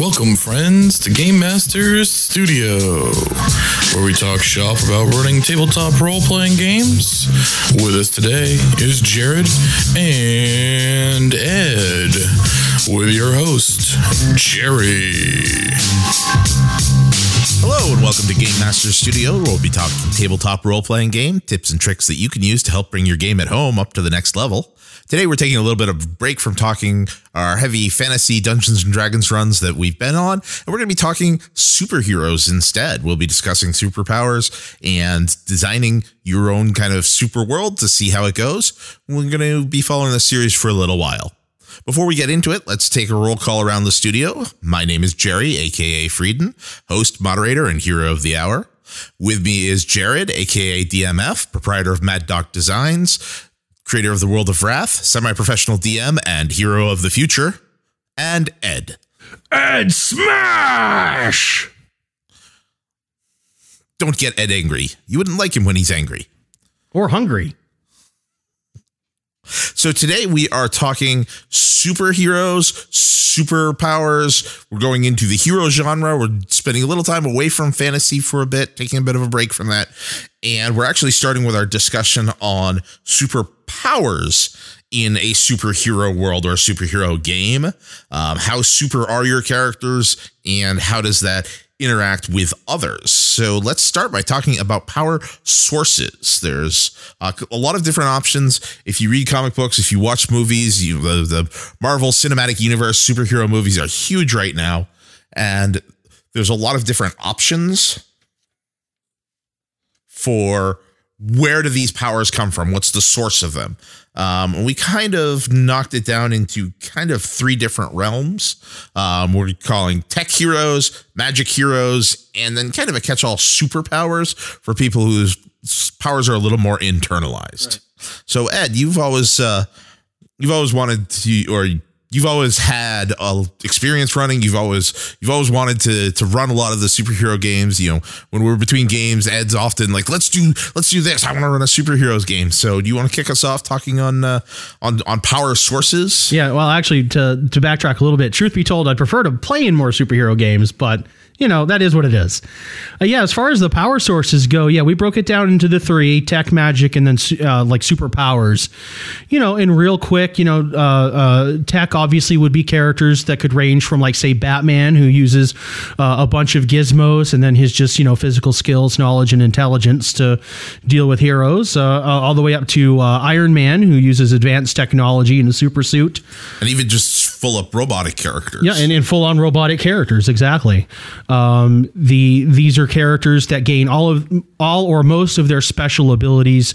Welcome, friends, to Game Masters Studio, where we talk shop about running tabletop role playing games. With us today is Jared and Ed, with your host, Jerry. Hello and welcome to Game Master Studio, where we'll be talking tabletop role playing game tips and tricks that you can use to help bring your game at home up to the next level. Today, we're taking a little bit of break from talking our heavy fantasy Dungeons and Dragons runs that we've been on, and we're going to be talking superheroes instead. We'll be discussing superpowers and designing your own kind of super world to see how it goes. We're going to be following this series for a little while. Before we get into it, let's take a roll call around the studio. My name is Jerry, aka Frieden, host, moderator, and hero of the hour. With me is Jared, aka DMF, proprietor of Mad Doc Designs, creator of the World of Wrath, semi professional DM, and hero of the future, and Ed. Ed Smash! Don't get Ed angry. You wouldn't like him when he's angry. Or hungry. So today we are talking superheroes, superpowers. We're going into the hero genre. We're spending a little time away from fantasy for a bit, taking a bit of a break from that. And we're actually starting with our discussion on superpowers in a superhero world or a superhero game. Um, how super are your characters, and how does that interact with others. So let's start by talking about power sources. There's uh, a lot of different options. If you read comic books, if you watch movies, you, the, the Marvel Cinematic Universe superhero movies are huge right now. And there's a lot of different options for where do these powers come from? What's the source of them? Um, we kind of knocked it down into kind of three different realms. Um, we're calling tech heroes, magic heroes, and then kind of a catch all superpowers for people whose powers are a little more internalized. Right. So, Ed, you've always uh, you've always wanted to, or you've always had a experience running. You've always you've always wanted to to run a lot of the superhero games. You know, when we're between games, Ed's often like, "Let's do let's do this. I want to run a superheroes game." So, do you want to kick us off talking on uh, on on power sources? Yeah, well, actually, to to backtrack a little bit, truth be told, I'd prefer to play in more superhero games, but you know, that is what it is. Uh, yeah, as far as the power sources go, yeah, we broke it down into the three tech, magic, and then uh, like superpowers. You know, and real quick, you know, uh, uh, tech obviously would be characters that could range from like, say, Batman, who uses uh, a bunch of gizmos and then his just, you know, physical skills, knowledge, and intelligence to deal with heroes, uh, all the way up to Iron Man, who uses advanced technology in a super suit. And even just full up robotic characters. Yeah, and, and full on robotic characters, exactly. Um, the these are characters that gain all of all or most of their special abilities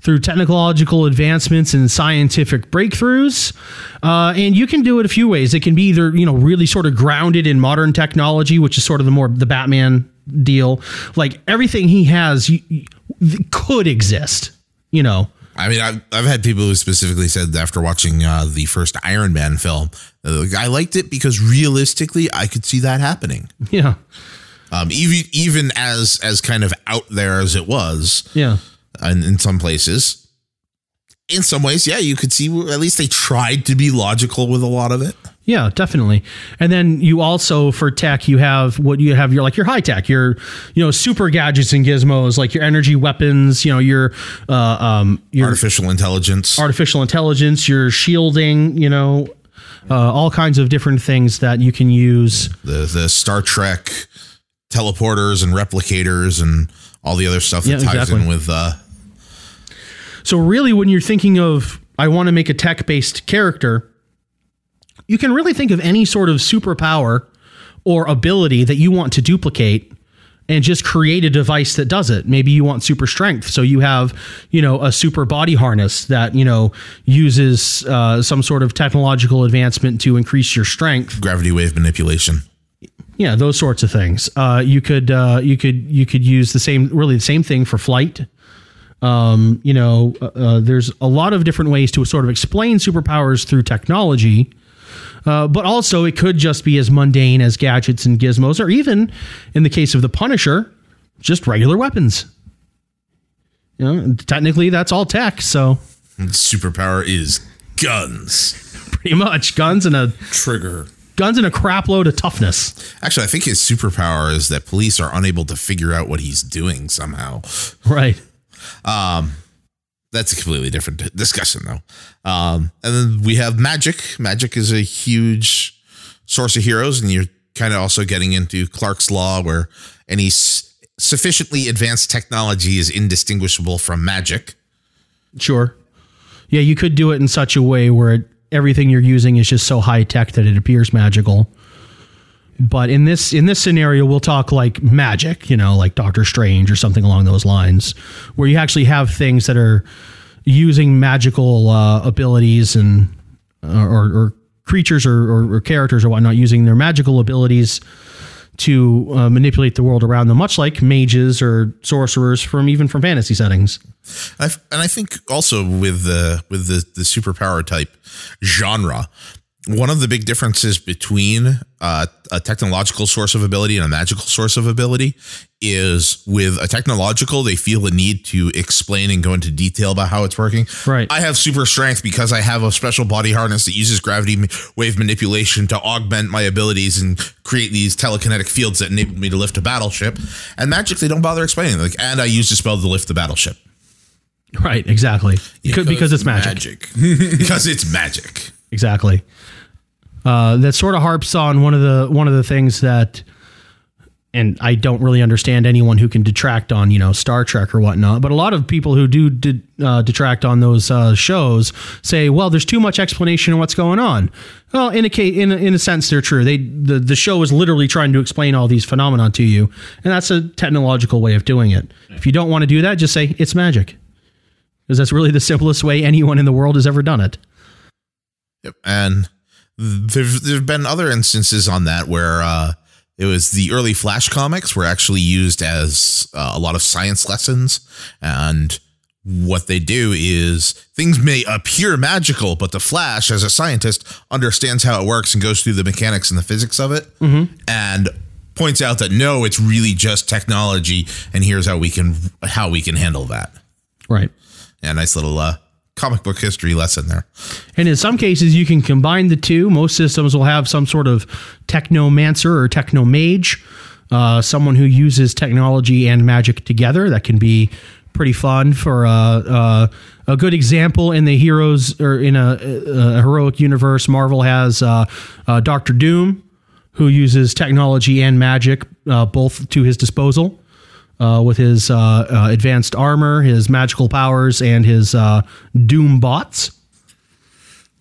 through technological advancements and scientific breakthroughs. Uh, and you can do it a few ways. It can be either, you know, really sort of grounded in modern technology, which is sort of the more the Batman deal. Like everything he has could exist, you know. I mean, I've, I've had people who specifically said after watching uh, the first Iron Man film, uh, I liked it because realistically, I could see that happening. Yeah. Um, even even as as kind of out there as it was. Yeah. And in some places, in some ways, yeah, you could see at least they tried to be logical with a lot of it. Yeah, definitely. And then you also for tech you have what you have your like your high tech, your you know super gadgets and gizmos like your energy weapons, you know your uh, um your artificial intelligence, artificial intelligence, your shielding, you know, uh, all kinds of different things that you can use. The the Star Trek teleporters and replicators and all the other stuff that yeah, ties exactly. in with. Uh, so really, when you're thinking of I want to make a tech based character you can really think of any sort of superpower or ability that you want to duplicate and just create a device that does it. Maybe you want super strength, so you have, you know, a super body harness that you know uses uh, some sort of technological advancement to increase your strength. Gravity wave manipulation. Yeah, those sorts of things. Uh, you could uh, you could you could use the same really the same thing for flight. Um, you know, uh, uh, there's a lot of different ways to sort of explain superpowers through technology. Uh, but also, it could just be as mundane as gadgets and gizmos, or even in the case of the Punisher, just regular weapons. You know, technically, that's all tech. So, superpower is guns. Pretty much guns and a trigger. guns and a crap load of toughness. Actually, I think his superpower is that police are unable to figure out what he's doing somehow. Right. That's a completely different discussion, though. Um, and then we have magic. Magic is a huge source of heroes, and you're kind of also getting into Clarke's Law, where any s- sufficiently advanced technology is indistinguishable from magic. Sure. Yeah, you could do it in such a way where it, everything you're using is just so high tech that it appears magical. But in this in this scenario, we'll talk like magic, you know, like Doctor Strange or something along those lines, where you actually have things that are using magical uh, abilities and uh, or, or creatures or, or, or characters or whatnot using their magical abilities to uh, manipulate the world around them, much like mages or sorcerers from even from fantasy settings. And I, and I think also with the with the the superpower type genre, one of the big differences between uh, a technological source of ability and a magical source of ability is with a technological, they feel the need to explain and go into detail about how it's working. Right. I have super strength because I have a special body harness that uses gravity wave manipulation to augment my abilities and create these telekinetic fields that enable me to lift a battleship. And magic, they don't bother explaining. Like, and I use a spell to lift the battleship Right, exactly. because, because it's magic. because it's magic. Exactly. Uh, that sort of harps on one of the one of the things that, and I don't really understand anyone who can detract on you know Star Trek or whatnot. But a lot of people who do uh, detract on those uh, shows say, well, there's too much explanation of what's going on. Well, in a case, in a, in a sense, they're true. They the the show is literally trying to explain all these phenomena to you, and that's a technological way of doing it. If you don't want to do that, just say it's magic, because that's really the simplest way anyone in the world has ever done it. Yep. And there's there've been other instances on that where uh, it was the early Flash comics were actually used as uh, a lot of science lessons, and what they do is things may appear magical, but the Flash, as a scientist, understands how it works and goes through the mechanics and the physics of it, and points out that no, it's really just technology, and here's how we can how we can handle that. Right. Yeah, nice little uh, comic book history lesson there. And in some cases, you can combine the two. Most systems will have some sort of technomancer or technomage, uh, someone who uses technology and magic together. That can be pretty fun for uh, uh, a good example in the heroes or in a, a heroic universe. Marvel has uh, uh, Doctor Doom, who uses technology and magic uh, both to his disposal uh, with his uh, uh, advanced armor, his magical powers, and his uh, Doom bots.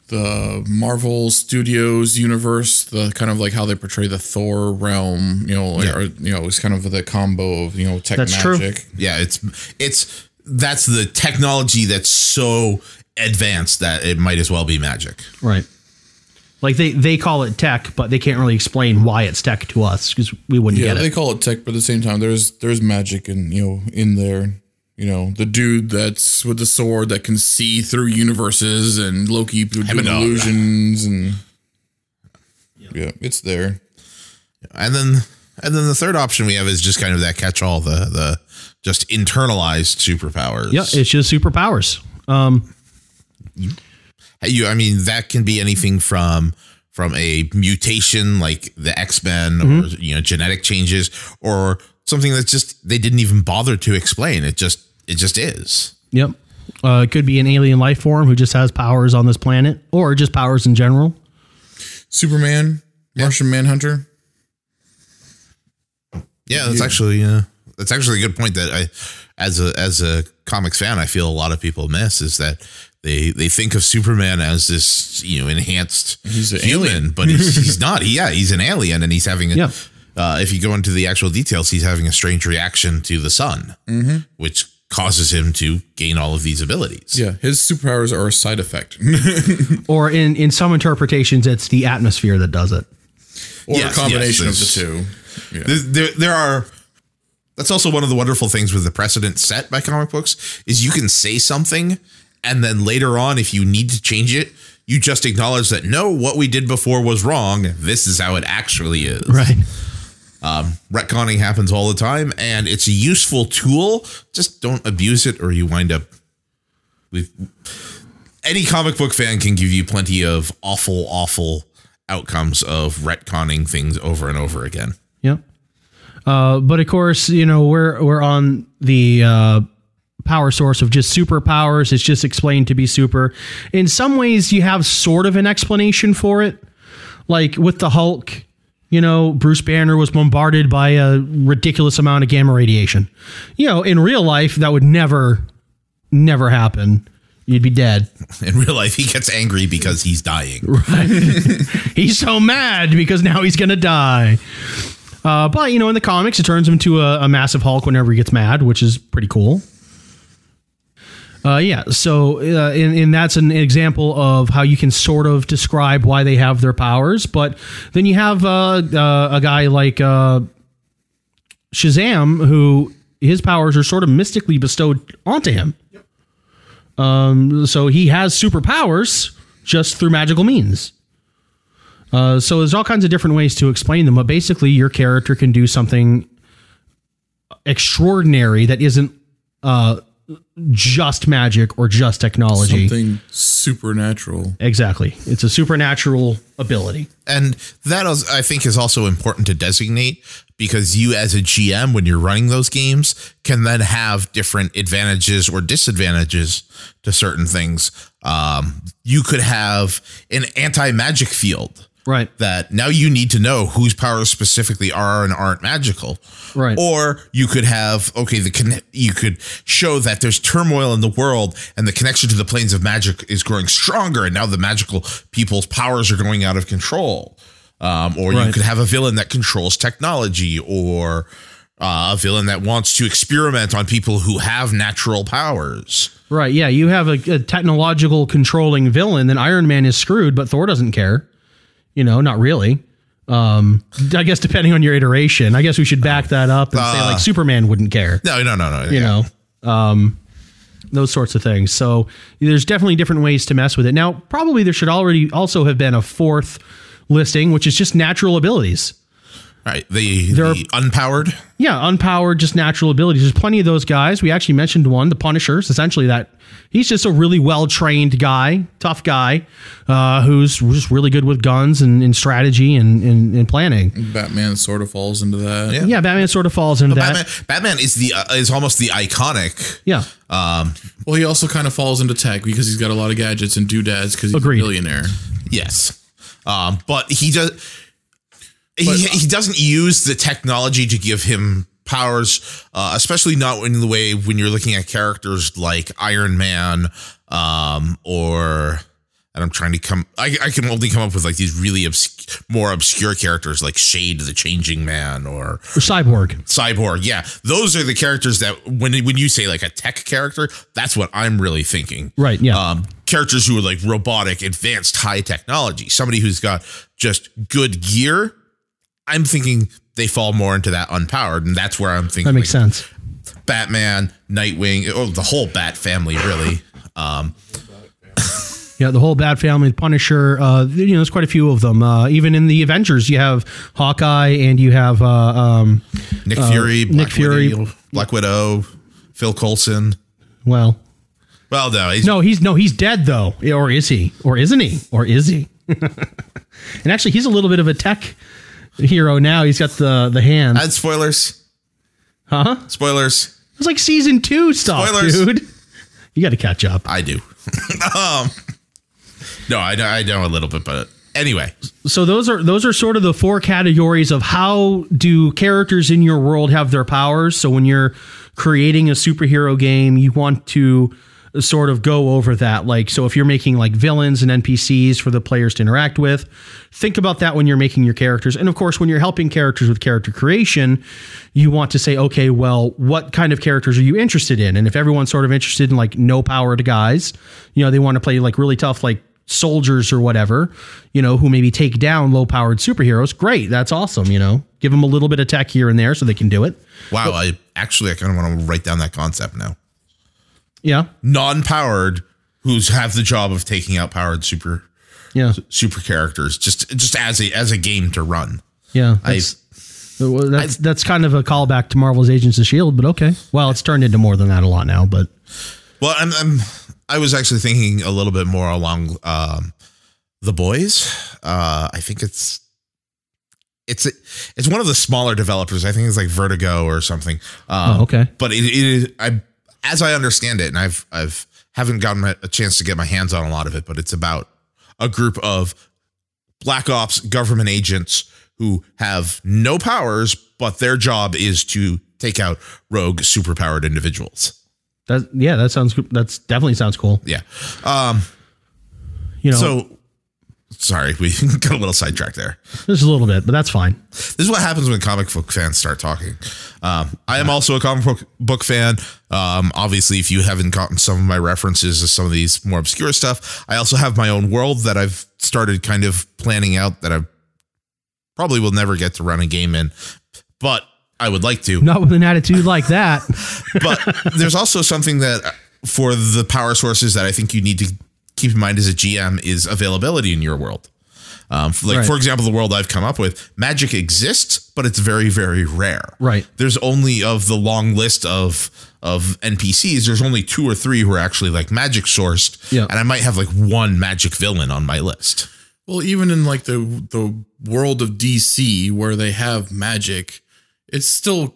the Marvel Studios universe, the kind of like how they portray the Thor realm, you know, like, Yeah. or, you know, it's kind of the combo of you know tech That's true. magic. yeah it's it's that's the technology that's so advanced that it might as well be magic Right. Like they, they call it tech, but they can't really explain why it's tech to us because we wouldn't Yeah, get it. they call it tech, but at the same time, there's there's magic and you know in there. You know, the dude that's with the sword that can see through universes and Loki doing Heimdall. illusions and yeah, it's there. and then and then the third option we have is just kind of that catch-all the the just internalized superpowers Yeah, it's just superpowers. Um, you i mean that can be anything from from a mutation like the x-men Mm-hmm. or you know genetic changes or something that's just they didn't even bother to explain it just it just is yep. Uh, it could be an alien life form who just has powers on this planet, or just powers in general. Superman, Martian Manhunter. Yeah, that's actually uh, that's actually a good point. That I, as a as a comics fan, I feel a lot of people miss is that they they think of Superman as this you know enhanced He's human, alien. but he's, he's not. He, yeah, he's an alien, and he's having a. Yeah. Uh, if you go into the actual details, he's having a strange reaction to the sun, which causes him to gain all of these abilities. Yeah, his superpowers are a side effect Or in, in some interpretations, it's the atmosphere that does it. or Yes, a combination yes, of the two. Yeah. There, there, there are. That's also one of the wonderful things with the precedent set by comic books is you can say something, and then later on, if you need to change it, you just acknowledge that no, what we did before was wrong. This is how it actually is. Right. Um, Retconning happens all the time, and it's a useful tool. Just don't abuse it, or you wind up with. Any comic book fan can give you plenty of awful, awful outcomes of retconning things over and over again. Yep. Uh, but of course, you know we're we're on the uh, power source of just superpowers. It's just explained to be super. In some ways, you have sort of an explanation for it, like with the Hulk. You know, Bruce Banner was bombarded by a ridiculous amount of gamma radiation. You know, in real life, that would never, never happen. You'd be dead. In real life, he gets angry because he's dying. Right. he's so mad because now he's gonna die. Uh, but you know, in the comics, it turns him into a, a, massive Hulk whenever he gets mad, which is pretty cool. Uh, yeah, so uh, and, and that's an example of how you can sort of describe why they have their powers. But then you have uh, uh, a guy like uh, Shazam, who his powers are sort of mystically bestowed onto him. Yep. Um, so he has superpowers just through magical means. Uh, so there's all kinds of different ways to explain them, but basically your character can do something extraordinary that isn't uh, just magic or just technology. Something supernatural. Exactly. It's a supernatural ability. And that is, I think is also important to designate because you as a GM when you're running those games can then have different advantages or disadvantages to certain things. Um, you could have an anti-magic field Right. That now you need to know whose powers specifically are and aren't magical. Right. Or you could have okay, the you could show that there's turmoil in the world and the connection to the planes of magic is growing stronger, and now the magical people's powers are going out of control. Um, or right. you could have a villain that controls technology, or uh, a villain that wants to experiment on people who have natural powers. Right. Yeah. You have a, a technological controlling villain, then Iron Man is screwed, but Thor doesn't care. You know, not really. Um, I guess depending on your iteration, I guess we should back that up and uh, say like Superman wouldn't care. No, no, no, no. You yeah. know, um, those sorts of things. So there's definitely different ways to mess with it. Now, probably there should already also have been a fourth listing, which is just natural abilities. Right. The, the unpowered. Yeah, unpowered, just natural abilities. There's plenty of those guys. We actually mentioned one, the Punishers. Essentially, that he's just a really well trained guy, tough guy, uh, who's just really good with guns and, and strategy and, and, and, planning. Batman sort of falls into that. Yeah, yeah Batman sort of falls into that. Batman, Batman, is the uh, is almost the iconic. Yeah. Um, well, he also kind of falls into tech because he's got a lot of gadgets and doodads because he's Agreed. a billionaire. Yes. Um, but he does he, he doesn't use the technology to give him powers, uh, especially not in the way when you're looking at characters like Iron Man um, or. And I'm trying to come. I, I can only come up with like these really more obscure characters like Shade, the Changing Man, or, or Cyborg. Cyborg, yeah, those are the characters that when when you say like a tech character, that's what I'm really thinking. Right. Yeah. Um, characters who are like robotic, advanced, high technology. Somebody who's got just good gear I'm thinking they fall more into that unpowered, and that's where I'm thinking that makes like, sense. Batman, Nightwing, oh, the whole Bat family, really. Um, yeah, the whole Bat family, Punisher. Uh, you know, there's quite a few of them. Uh, even in the Avengers, you have Hawkeye and you have uh, um, Nick Fury, Black Nick Fury, Widow, Black Widow, Phil Coulson. Well, well, no, he's, no, he's no, he's dead though, or is he? Or isn't he? Or is he? and actually, he's a little bit of a tech hero now. He's got the the hand. Add spoilers. Huh? Spoilers. It's like season two stuff, Spoilers. dude. You got to catch up. I do. um, no, I know, I know a little bit, but anyway. So those are those are sort of the four categories of how do characters in your world have their powers. So when you're creating a superhero game, you want to sort of go over that. Like, so if you're making like villains and NPCs for the players to interact with, think about that when you're making your characters. And of course, when you're helping characters with character creation, you want to say, okay, well, what kind of characters are you interested in? And if everyone's sort of interested in like no powered guys, you know, they want to play like really tough, like soldiers or whatever, you know, who maybe take down low powered superheroes, great. That's awesome. You know, give them a little bit of tech here and there so they can do it. Wow. But, I actually, I kind of want to write down that concept now. Yeah. Non-powered who's have the job of taking out powered super yeah super characters just just as a as a game to run. Yeah. That's, that's that's kind of a callback to Marvel's Agents of Shield, but okay. Well, it's turned into more than that a lot now, but well, I'm, I'm I was actually thinking a little bit more along um, The Boys. Uh, I think it's it's it's one of the smaller developers. I think it's like Vertigo or something. Um, Oh, okay. But it, it is I as I understand it, and I've I've haven't gotten a chance to get my hands on a lot of it, but it's about a group of black ops government agents who have no powers, but their job is to take out rogue superpowered individuals. That yeah, that sounds that's definitely sounds cool. Yeah. Um, You know, so sorry, we got a little sidetracked there. just a little bit, but that's fine. This is what happens when comic book fans start talking. Um, I am also a comic book, book fan. Um, obviously, if you haven't gotten some of my references to some of these more obscure stuff, I also have my own world that I've started kind of planning out that I probably will never get to run a game in, but I would like to. Not with an attitude like that. But there's also something that for the power sources that I think you need to keep in mind as a GM is availability in your world. Um, like Right. for example, the world I've come up with, magic exists, but it's very, very rare. Right. There's only of the long list of of NPCs. There's only two or three who are actually like magic sourced. Yeah. And I might have like one magic villain on my list. Well, even in like the the world of DC where they have magic, it's still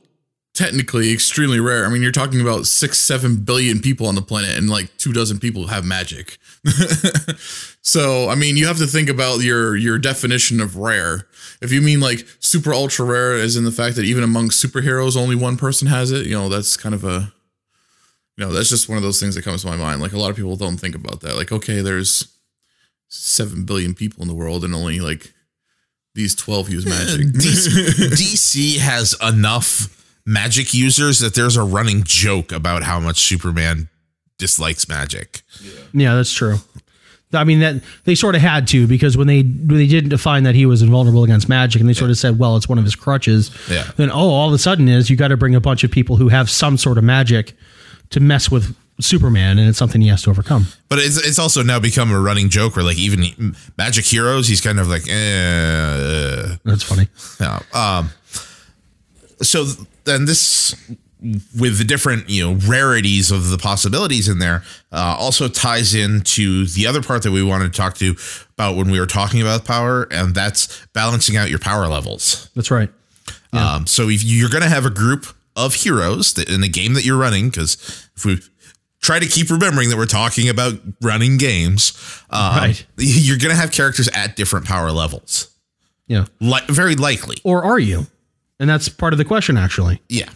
technically extremely rare. I mean, you're talking about six, seven billion people on the planet, and like two dozen people have magic. so, I mean, you have to think about your your definition of rare. If you mean like super ultra rare, as in the fact that even among superheroes, only one person has it, you know, that's kind of a you know, that's just one of those things that comes to my mind. Like a lot of people don't think about that. Like, okay, there's seven billion people in the world, and only like these twelve use magic. DC, DC has enough magic users that there's a running joke about how much Superman dislikes magic. yeah, that's true. I mean that they sort of had to because when they when they didn't define that he was invulnerable against magic and they sort of said, well, it's one of his crutches. Yeah. Then oh, all of a sudden is you got to bring a bunch of people who have some sort of magic to mess with Superman, and it's something he has to overcome. But it's it's also now become a running joke where like even magic heroes, he's kind of like, eh. That's funny. Yeah. Um. So then this with the different you know rarities of the possibilities in there uh, also ties into the other part that we wanted to talk to about when we were talking about power and that's balancing out your power levels That's right. Um, so if you're going to have a group of heroes that in a game that you're running, because if we try to keep remembering that we're talking about running games, um, Right. you're going to have characters at different power levels. Yeah. Li- very likely. Or are you? And that's part of the question, actually. Yeah.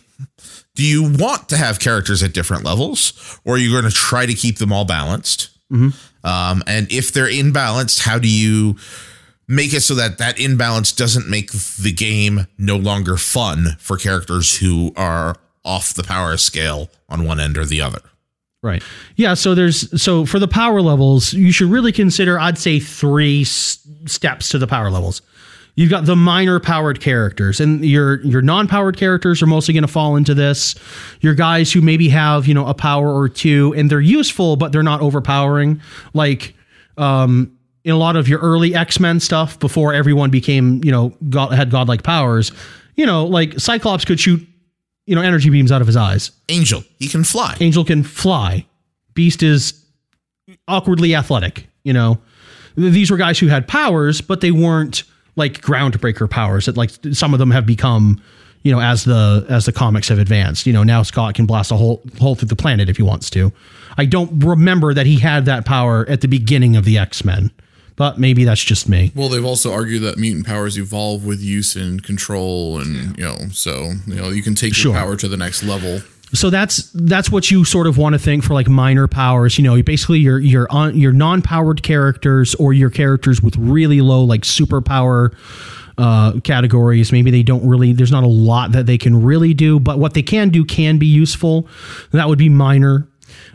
Do you want to have characters at different levels, or are you going to try to keep them all balanced? Um, and if they're imbalanced, how do you make it so that that imbalance doesn't make the game no longer fun for characters who are off the power scale on one end or the other? Right. Yeah. So there's so for the power levels, you should really consider, I'd say, three s- steps to the power levels. You've got the minor powered characters, and your your non powered characters are mostly going to fall into this. Your guys who maybe have you know a power or two, and they're useful, but they're not overpowering. Like um, in a lot of your early X Men stuff, before everyone became you know god, had godlike powers. You know, like Cyclops could shoot you know energy beams out of his eyes. Angel, he can fly. Angel can fly. Beast is awkwardly athletic. You know, these were guys who had powers, but they weren't like groundbreaker powers. That like some of them have become. You know, as the as the comics have advanced, you know now Scott can blast a hole hole through the planet if he wants to. I don't remember that he had that power at the beginning of the X Men, but maybe that's just me. Well, they've also argued that mutant powers evolve with use and control, and you know, so you know, you can take Sure. your power to the next level. So that's that's what you sort of want to think for like minor powers you know basically your your on your non-powered characters or your characters with really low like superpower uh, categories. Maybe they don't really there's not a lot that they can really do but what they can do can be useful. That would be minor.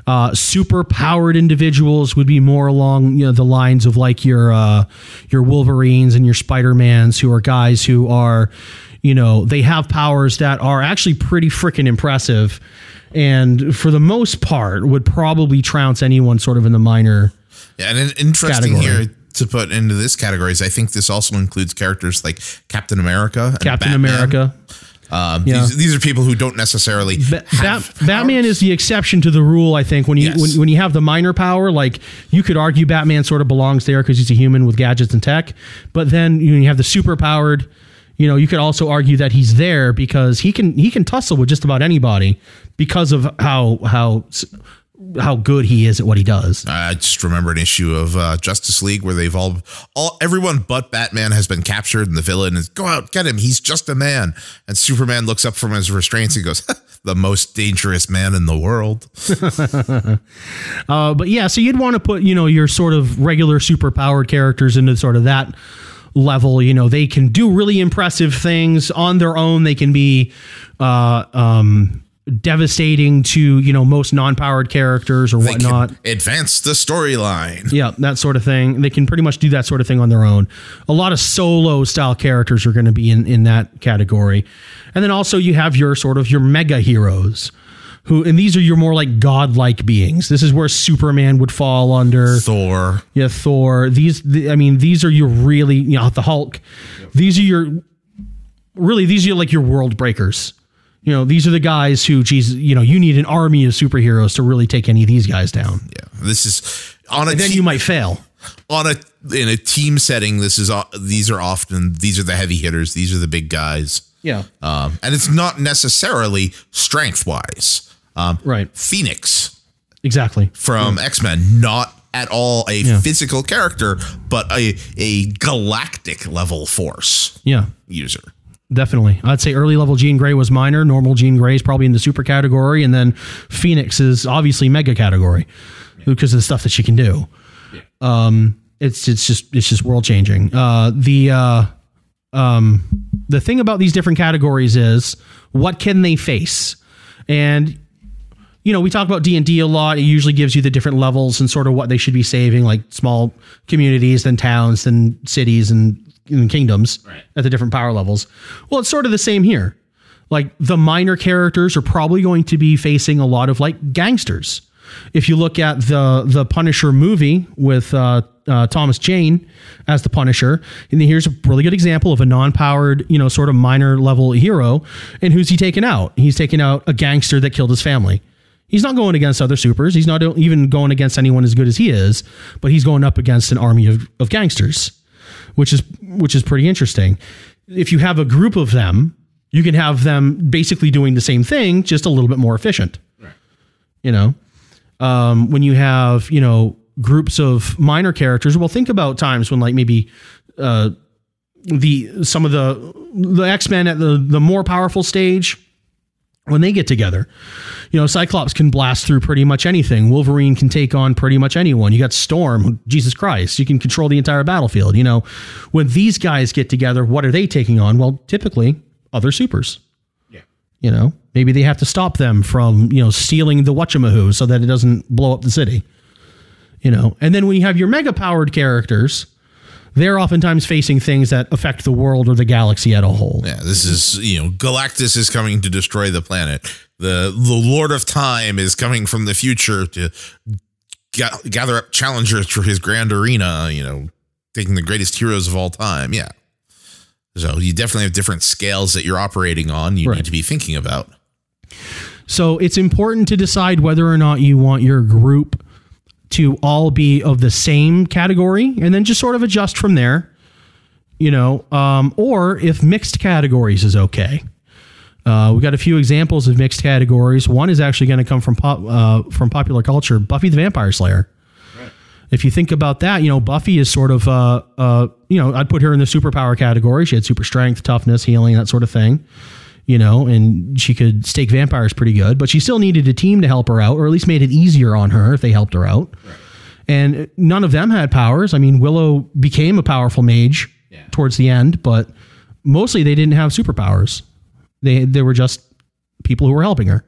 Uh, super powered individuals would be more along you know the lines of like your uh, your Wolverines and your Spider Mans, who are guys who are, you know, they have powers that are actually pretty freaking impressive, and for the most part would probably trounce anyone sort of in the minor. Yeah, and an interesting Category. here to put into this category is I think this also includes characters like Captain America, and Captain Batman. America, Um, Yeah. these, these are people who don't necessarily Ba- have Bat- Batman is the exception to the rule, I think. When you Yes. when, when you have the minor power, like you could argue Batman sort of belongs there because he's a human with gadgets and tech. But then you, know, you have the super powered. You know, you could also argue that he's there because he can he can tussle with just about anybody because of how how how good he is at what he does. I just remember an issue of uh, Justice League where they've all, all, everyone but Batman has been captured, and the villain is go out, get him. He's just a man. And Superman looks up from his restraints and goes, "The most dangerous man in the world." Uh, but yeah, so you'd want to put, you know, your sort of regular superpowered characters into sort of that level. You know, they can do really impressive things on their own. They can be uh, um, devastating to, you know, most non powered characters or They whatnot. advance the storyline. Yeah, that sort of thing. They can pretty much do that sort of thing on their own. A lot of solo style characters are going to be in, in that category. And then also you have your sort of your mega heroes who and these are your more like godlike beings. This is where Superman would fall under. Thor. Yeah, Thor. These the, I mean these are your really, you know, the Hulk. These are your really these are like your world breakers. You know, these are the guys who geez, you know, you need an army of superheroes to really take any of these guys down. Yeah, this is on a And then te- you might fail. on a in a team setting. This is these are often these are the heavy hitters. These are the big guys. Yeah. Um, and it's not necessarily strength wise. Um, Right. Phoenix Exactly. from X Men, not at all a Yeah. physical character, but a a galactic level force Yeah, user. definitely. I'd say early level Jean Grey was minor. Normal Jean Grey is probably in the super category, and then Phoenix is obviously mega category because of the stuff that she can do. Um, it's it's just it's just world changing. Uh, the uh, um, the thing about these different categories is what can they face, and you know, we talk about D and D a lot. It usually gives you the different levels and sort of what they should be saving, like small communities, then towns, then cities, and, and kingdoms at the different power levels. Well, it's sort of the same here. Like the minor characters are probably going to be facing a lot of like gangsters. If you look at the the Punisher movie with uh, uh, Thomas Jane as the Punisher, and here's a really good example of a non-powered, you know, sort of minor level hero. And who's he taking out? He's taking out a gangster that killed his family. He's not going against other supers. He's not even going against anyone as good as he is, but he's going up against an army of, of gangsters, which is which is pretty interesting. If you have a group of them, you can have them basically doing the same thing, just a little bit more efficient. You know, um, when you have you know groups of minor characters, well, think about times when like maybe uh, the some of the the X Men at the the more powerful stage when they get together. You know, Cyclops can blast through pretty much anything. Wolverine can take on pretty much anyone. You got Storm, Jesus Christ, you can control the entire battlefield. You know, when these guys get together, what are they taking on? Well, typically other supers. Yeah. You know, maybe they have to stop them from, you know, stealing the whatchamahoo so that it doesn't blow up the city. You know, and then when you have your mega powered characters, they're oftentimes facing things that affect the world or the galaxy at a whole. Yeah, this is you know Galactus is coming to destroy the planet. The the Lord of Time is coming from the future to ga- gather up challengers for his grand arena. You know, taking the greatest heroes of all time. Yeah. So you definitely have different scales that you're operating on. You Right. need to be thinking about. So it's important to decide whether or not you want your group to all be of the same category and then just sort of adjust from there, you know, um, or if mixed categories is okay. Uh, we got a few examples of mixed categories. One is actually going to come from pop, uh, from popular culture, Buffy the Vampire Slayer. If you think about that, you know, Buffy is sort of, uh, uh, you know, I'd put her in the superpower category. She had super strength, toughness, healing, that sort of thing you know, and she could stake vampires pretty good, but she still needed a team to help her out, or at least made it easier on her if they helped her out. And none of them had powers. I mean, Willow became a powerful mage towards the end, but mostly they didn't have superpowers. They they were just people who were helping her.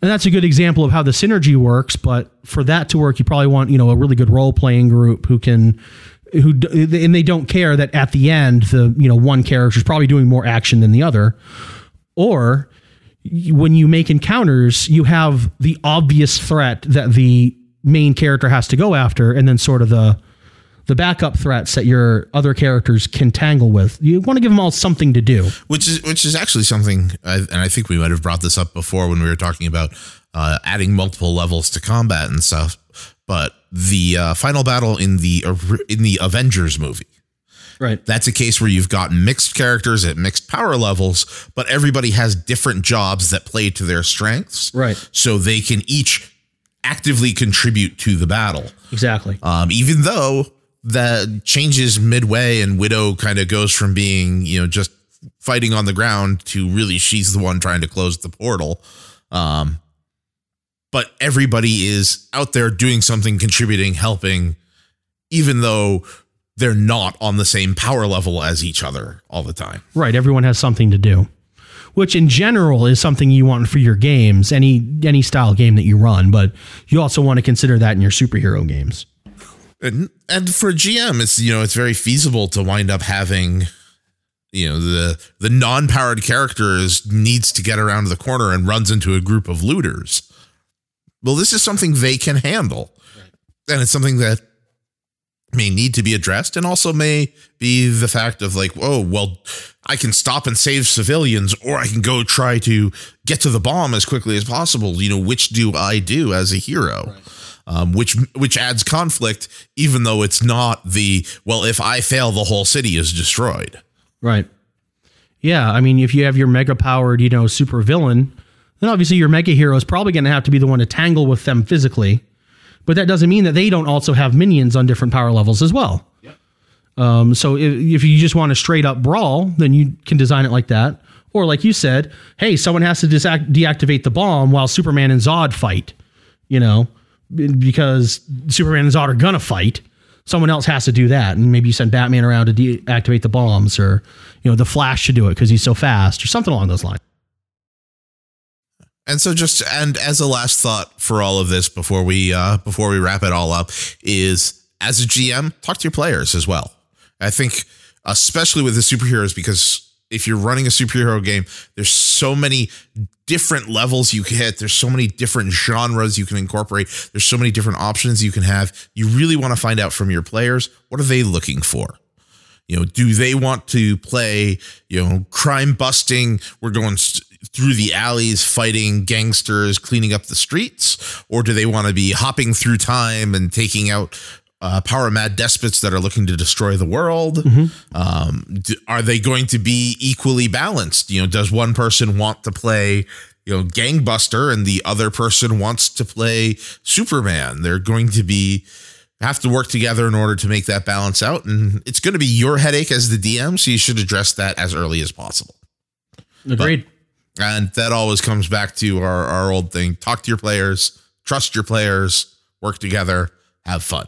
And that's a good example of how the synergy works. But for that to work, you probably want you know a really good role playing group who can who and they don't care that at the end the you know one character is probably doing more action than the other or when you make encounters you have the obvious threat that the main character has to go after and then sort of the the backup threats that your other characters can tangle with. You want to give them all something to do. which is which is actually something, and I think we might have brought this up before when we were talking about uh, adding multiple levels to combat and stuff. But the uh, final battle in the in the Avengers movie, Right. that's a case where you've got mixed characters at mixed power levels, but everybody has different jobs that play to their strengths, Right. So they can each actively contribute to the battle. Exactly. Um, even though that changes midway and Widow kind of goes from being, you know, just fighting on the ground to really she's the one trying to close the portal. Um, but everybody is out there doing something, contributing, helping, even though they're not on the same power level as each other all the time. Right. Everyone has something to do, which in general is something you want for your games, any any style game that you run. But you also want to consider that in your superhero games. and and for GM, it's you know it's very feasible to wind up having, you know the the non powered character is needs to get around the corner and runs into a group of looters. Well, this is something they can handle, and it's something that may need to be addressed, and also may be the fact of like, oh well, I can stop and save civilians, or I can go try to get to the bomb as quickly as possible. You know, which do I do as a hero? um, which which adds conflict, even though it's not the well. If I fail, the whole city is destroyed. Right. Yeah. I mean, if you have your mega powered, you know, super villain, then obviously your mega hero is probably going to have to be the one to tangle with them physically. But that doesn't mean that they don't also have minions on different power levels as well. Um, so if, if you just want a straight up brawl, then you can design it like that. Or like you said, hey, someone has to deactivate the bomb while Superman and Zod fight. You know, because Superman and Zod are gonna fight. Someone else has to do that, and maybe you send Batman around to deactivate the bombs, or you know, the Flash should do it because he's so fast, or something along those lines. And so, just and as a last thought for all of this before we uh, before we wrap it all up is as a GM, talk to your players as well. I think, especially with the superheroes, because if you're running a superhero game, there's so many different levels you can hit. There's so many different genres you can incorporate. There's so many different options you can have. You really want to find out from your players what are they looking for. You know, do they want to play, you know, crime busting? We're going st- through the alleys fighting gangsters, cleaning up the streets, or do they want to be hopping through time and taking out uh, power mad despots that are looking to destroy the world? Um, d- are they going to be equally balanced? You know, does one person want to play? You know, gangbuster, and the other person wants to play Superman. They're going to be have to work together in order to make that balance out. And it's going to be your headache as the DM. So you should address that as early as possible. Agreed. And that always comes back to our, our old thing talk to your players, trust your players, work together, have fun.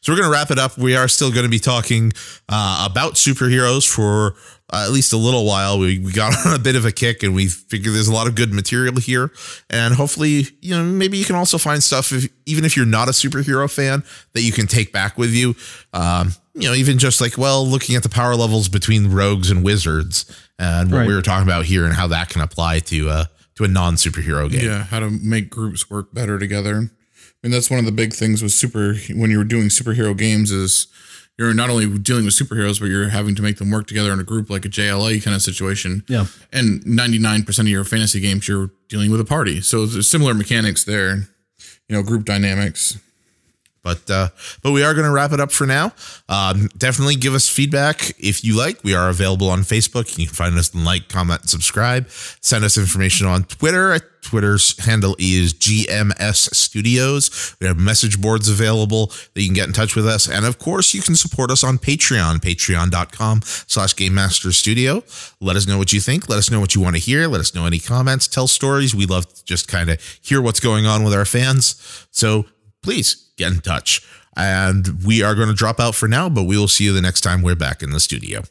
So we're going to wrap it up. We are still going to be talking uh, about superheroes for uh, at least a little while. We, we got on a bit of a kick and we figured there's a lot of good material here. And hopefully, you know, maybe you can also find stuff, if, even if you're not a superhero fan, that you can take back with you. Um, you know, even just like, well, looking at the power levels between rogues and wizards and what Right. we were talking about here and how that can apply to, uh, to a non superhero game. Yeah, how to make groups work better together. I mean, that's one of the big things with super when you're doing superhero games is you're not only dealing with superheroes, but you're having to make them work together in a group like a JLA kind of situation. Yeah. And 99% of your fantasy games, you're dealing with a party. So there's similar mechanics there, you know, group dynamics. But uh, but we are going to wrap it up for now. Um, definitely give us feedback if you like. We are available on Facebook. You can find us and like, comment, subscribe. Send us information on Twitter. Twitter's handle is GMS Studios. We have message boards available that you can get in touch with us. And of course, you can support us on Patreon, patreon.com slash Game Master Studio. Let us know what you think. Let us know what you want to hear. Let us know any comments. Tell stories. We love to just kind of hear what's going on with our fans. So please get in touch. And we are going to drop out for now, but we will see you the next time we're back in the studio.